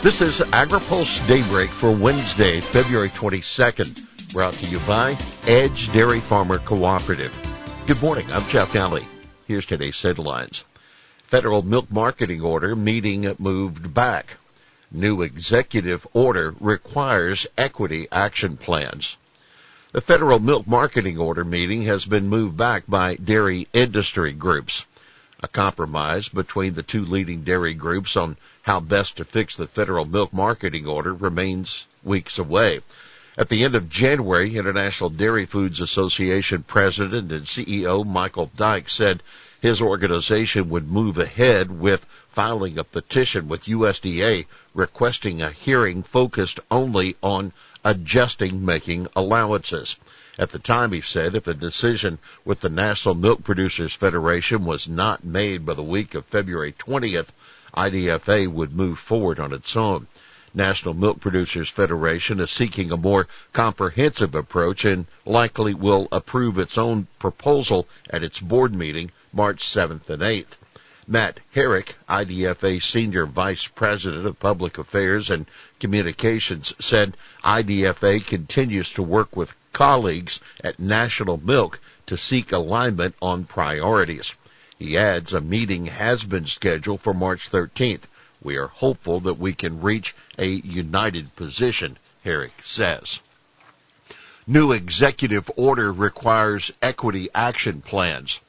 This is AgriPulse Daybreak for Wednesday, February 22nd, brought to you by Edge Dairy Farmer Cooperative. Good morning, I'm Jeff Nalley. Here's today's headlines. Federal milk marketing order meeting moved back. New executive order requires equity action plans. The federal milk marketing order meeting has been moved back by dairy industry groups. A compromise between the two leading dairy groups on how best to fix the federal milk marketing order remains weeks away. At the end of January, International Dairy Foods Association President and CEO Michael Dykes said his organization would move ahead with filing a petition with USDA requesting a hearing focused only on adjusting making allowances. At the time, he said if a decision with the National Milk Producers Federation was not made by the week of February 20th, IDFA would move forward on its own. National Milk Producers Federation is seeking a more comprehensive approach and likely will approve its own proposal at its board meeting March 7th and 8th. Matt Herrick, IDFA Senior Vice President of Public Affairs and Communications, said IDFA continues to work with colleagues at National Milk to seek alignment on priorities. He adds a meeting has been scheduled for March 13th. We are hopeful that we can reach a united position, Herrick says. New executive order requires equity action plans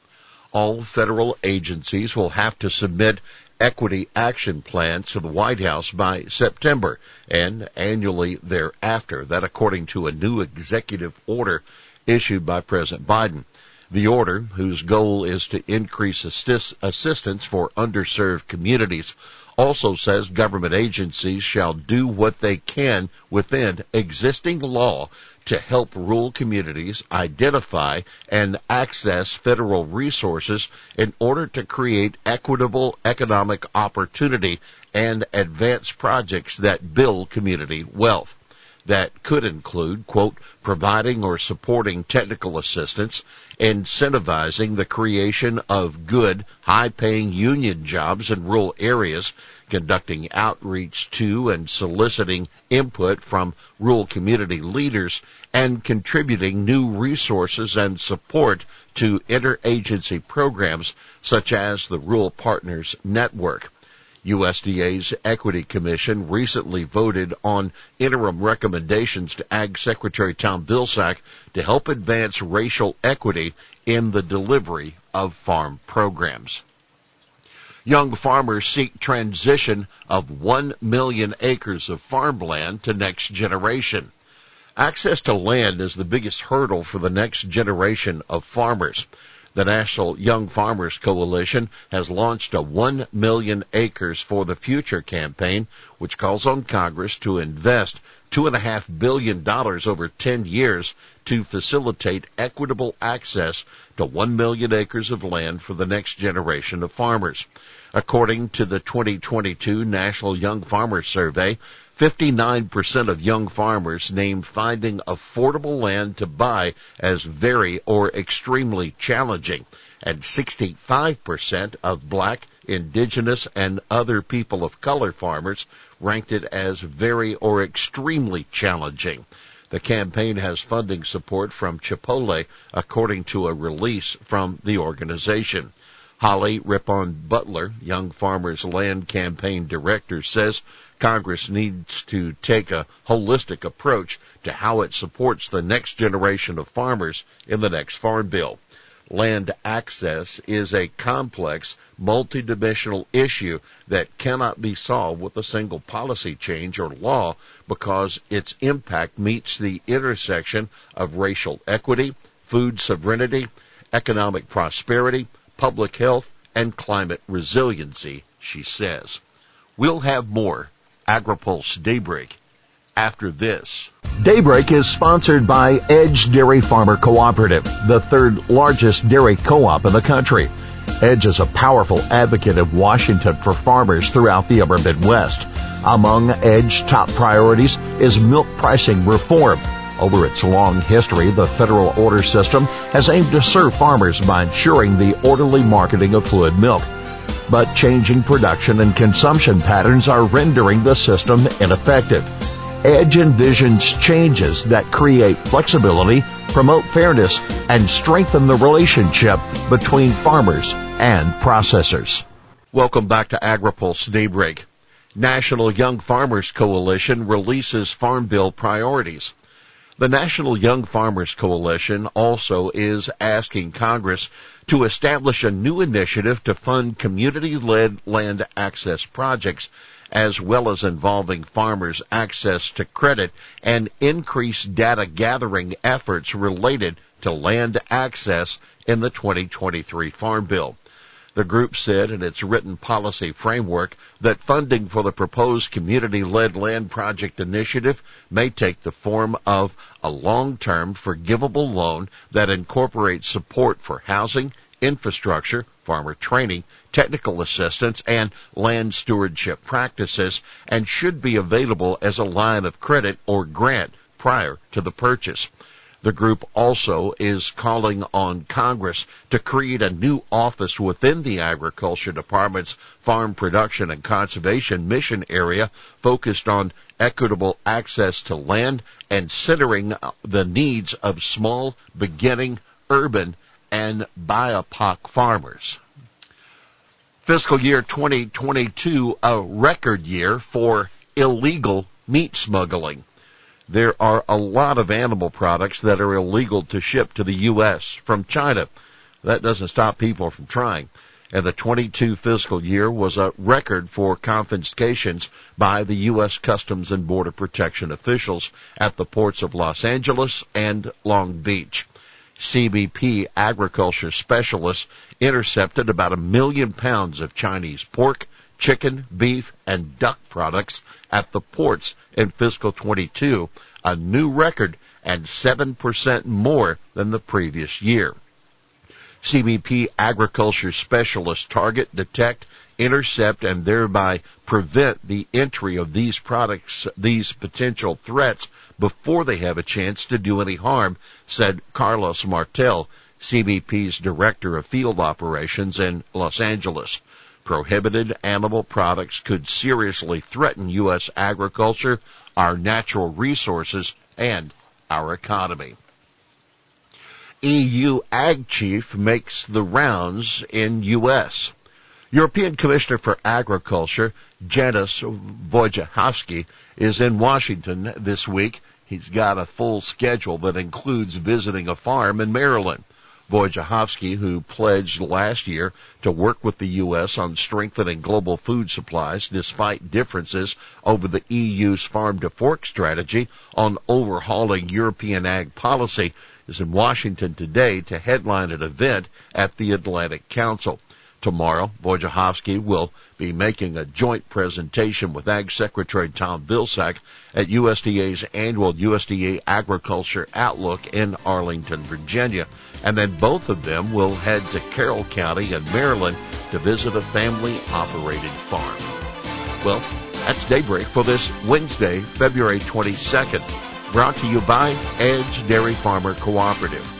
all federal agencies will have to submit equity action plans to the White House by September and annually thereafter. That according to a new executive order issued by President Biden. The order, whose goal is to increase assist- assistance for underserved communities, also says government agencies shall do what they can within existing law to help rural communities identify and access federal resources in order to create equitable economic opportunity and advance projects that build community wealth. That could include, quote, providing or supporting technical assistance, incentivizing the creation of good, high-paying union jobs in rural areas, conducting outreach to and soliciting input from rural community leaders, and contributing new resources and support to interagency programs such as the Rural Partners Network. USDA's Equity Commission recently voted on interim recommendations to Ag Secretary Tom Vilsack to help advance racial equity in the delivery of farm programs. Young farmers seek transition of 1 million acres of farmland to next generation. Access to land is the biggest hurdle for the next generation of farmers. The National Young Farmers Coalition has launched a 1 million acres for the future campaign, which calls on Congress to invest $2.5 billion over 10 years to facilitate equitable access to 1 million acres of land for the next generation of farmers. According to the 2022 National Young Farmers Survey, 59% of young farmers named finding affordable land to buy as very or extremely challenging, and 65% of black, indigenous, and other people of color farmers ranked it as very or extremely challenging. The campaign has funding support from Chipotle, according to a release from the organization. Holly Ripon Butler, Young Farmers Land Campaign Director, says Congress needs to take a holistic approach to how it supports the next generation of farmers in the next farm bill. Land access is a complex, multidimensional issue that cannot be solved with a single policy change or law because its impact meets the intersection of racial equity, food sovereignty, economic prosperity, public health, and climate resiliency, she says. We'll have more AgriPulse Daybreak after this. Daybreak is sponsored by Edge Dairy Farmer Cooperative, the third largest dairy co-op in the country. Edge is a powerful advocate of Washington for farmers throughout the upper Midwest. Among Edge top priorities is milk pricing reform. Over its long history, the federal order system has aimed to serve farmers by ensuring the orderly marketing of fluid milk. But changing production and consumption patterns are rendering the system ineffective. Edge envisions changes that create flexibility, promote fairness, and strengthen the relationship between farmers and processors. Welcome back to AgriPulse Daybreak. National Young Farmers Coalition releases Farm Bill priorities. The National Young Farmers Coalition also is asking Congress to establish a new initiative to fund community-led land access projects as well as involving farmers' access to credit and increase data gathering efforts related to land access in the 2023 Farm Bill. The group said in its written policy framework that funding for the proposed community-led land project initiative may take the form of a long-term forgivable loan that incorporates support for housing, infrastructure, farmer training, technical assistance, and land stewardship practices and should be available as a line of credit or grant prior to the purchase. The group also is calling on Congress to create a new office within the Agriculture Department's Farm Production and Conservation Mission area focused on equitable access to land and centering the needs of small, beginning, urban, and BIPOC farmers. Fiscal year 2022, a record year for illegal meat smuggling there are a lot of animal products that are illegal to ship to the U.S. from China. That doesn't stop people from trying. And the 22 fiscal year was a record for confiscations by the U.S. Customs and Border Protection officials at the ports of Los Angeles and Long Beach. CBP agriculture specialists intercepted about a million pounds of Chinese pork, chicken, beef, and duck products at the ports in fiscal 22, a new record and 7% more than the previous year. CBP agriculture specialists target, detect, intercept, and thereby prevent the entry of these products, these potential threats before they have a chance to do any harm, said Carlos Martel, CBP's Director of Field Operations in Los Angeles. Prohibited animal products could seriously threaten U.S. agriculture, our natural resources, and our economy. EU Ag Chief makes the rounds in U.S. European Commissioner for Agriculture, Janusz Wojciechowski, is in Washington this week. He's got a full schedule that includes visiting a farm in Maryland. Wojciechowski, who pledged last year to work with the U.S. on strengthening global food supplies despite differences over the EU's farm to fork strategy on overhauling European ag policy, is in Washington today to headline an event at the Atlantic Council. Tomorrow, Wojciechowski will be making a joint presentation with Ag Secretary Tom Vilsack at USDA's annual USDA Agriculture Outlook in Arlington, Virginia. And then both of them will head to Carroll County in Maryland to visit a family operated farm. Well, that's daybreak for this Wednesday, February 22nd, brought to you by Edge Dairy Farmer Cooperative.